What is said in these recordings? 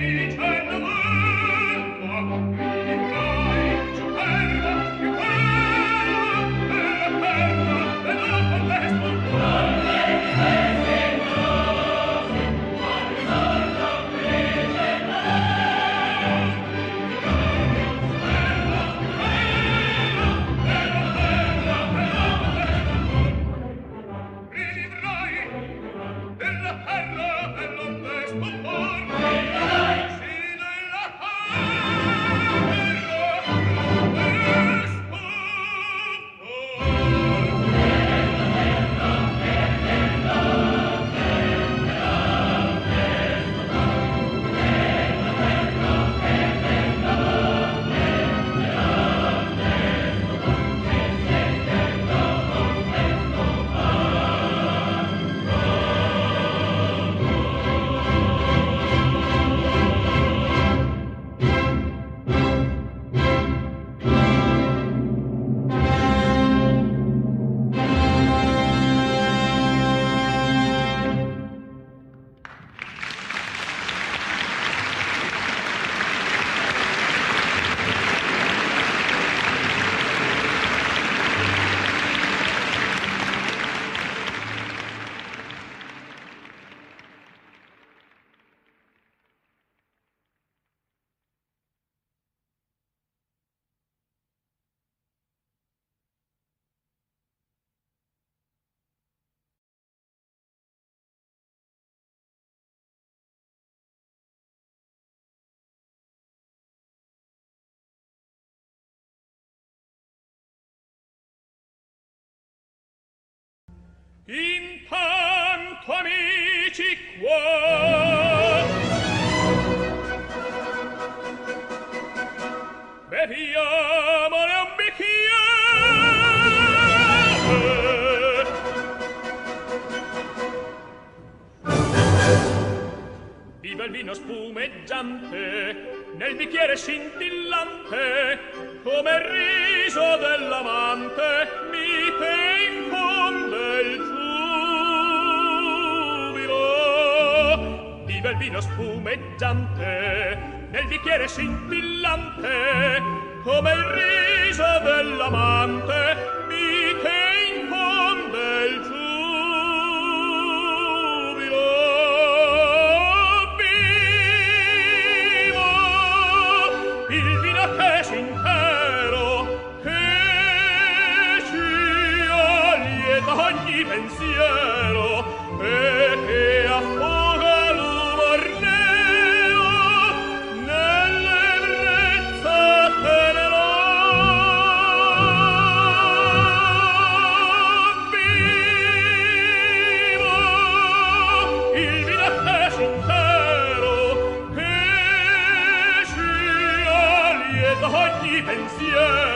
Felice intanto amici qua beviamone un bicchiere viva il vino spumeggiante nel bicchiere scintillante come il riso dell'amante. viva il vino spumeggiante nel bicchiere scintillante come il riso dell'amante. Yeah.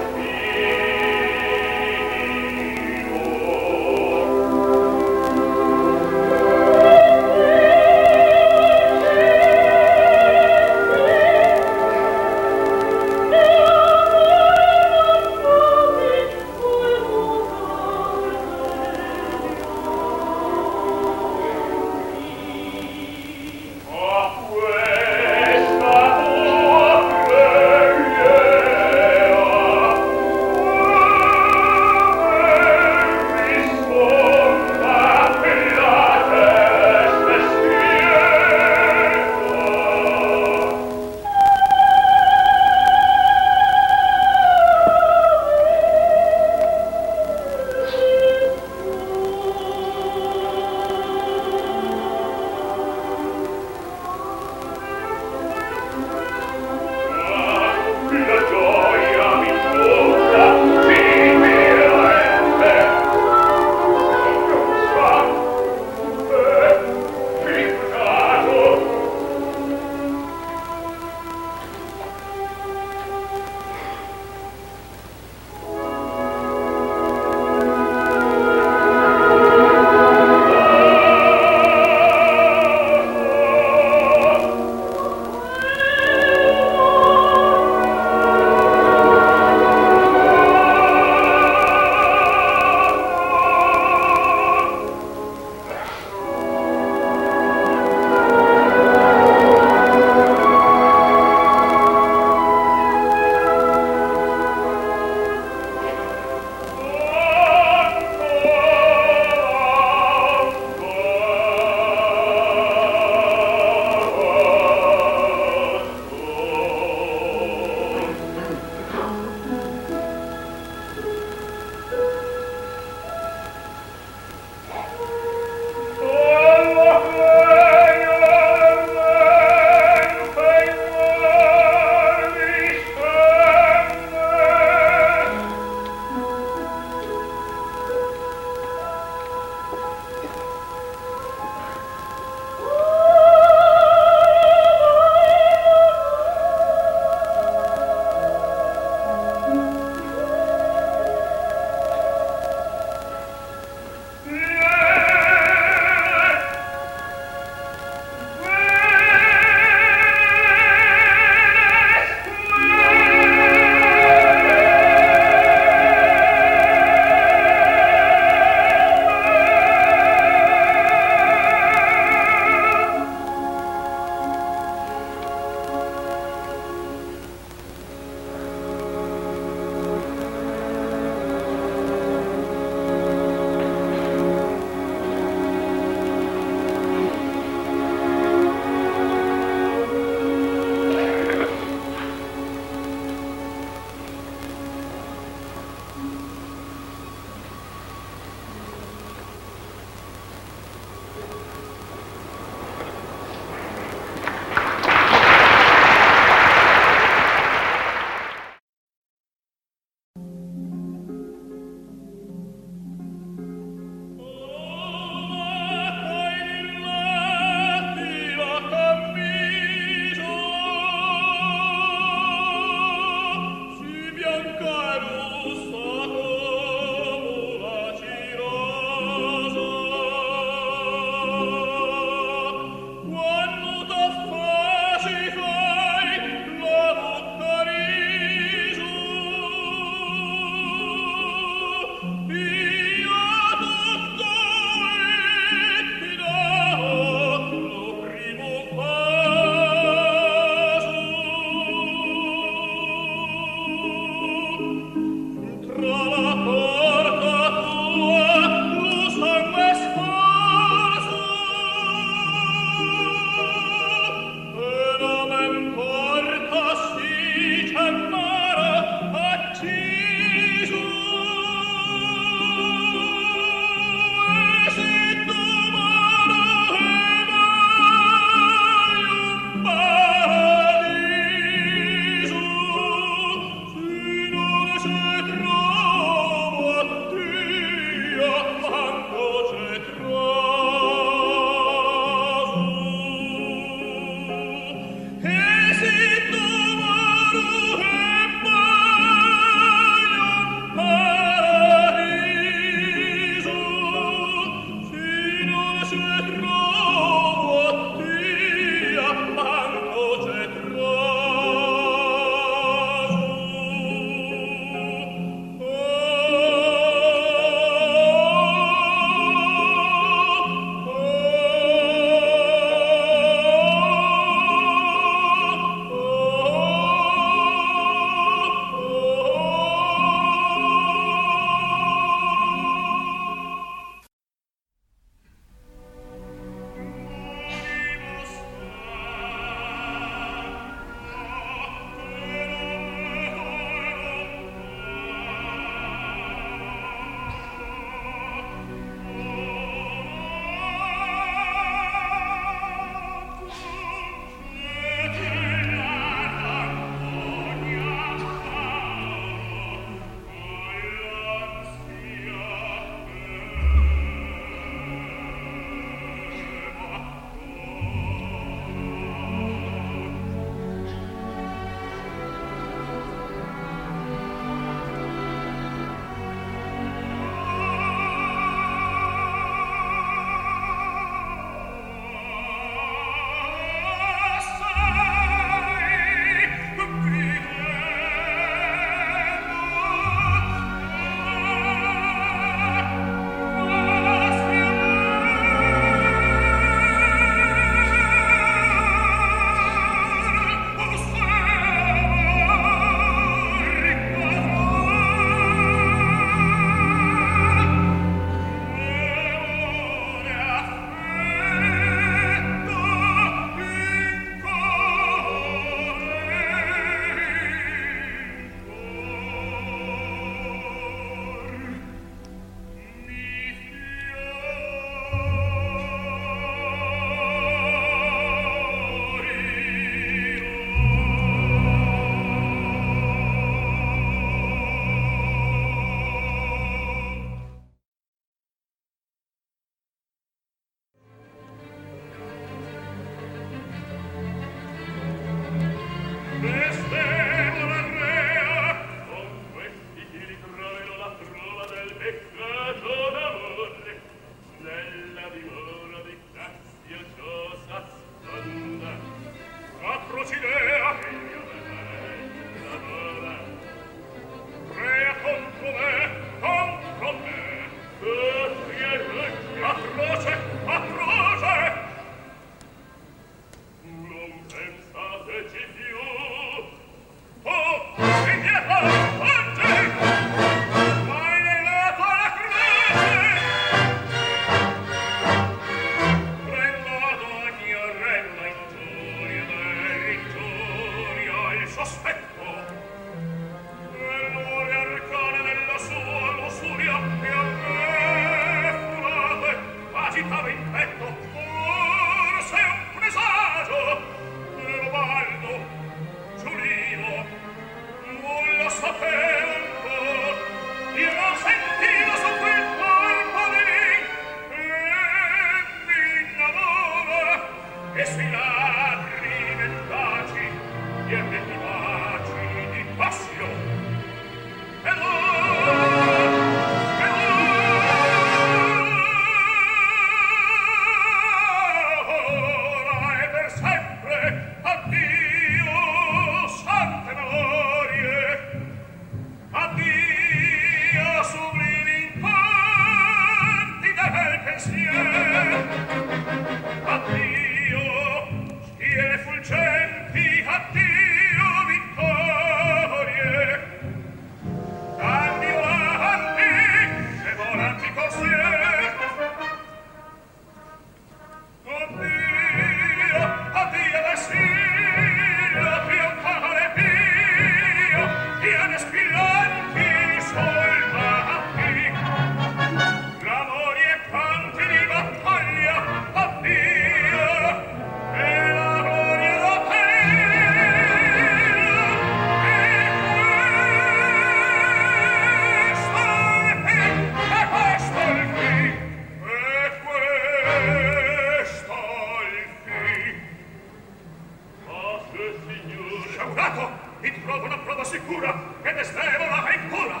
ventura, che destevo la ventura.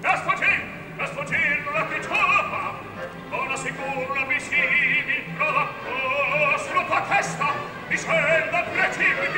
Gaspacin, Gaspacin, la picciola, una sicura mi si mi prodotto sulla tua testa, mi scenda precipiti,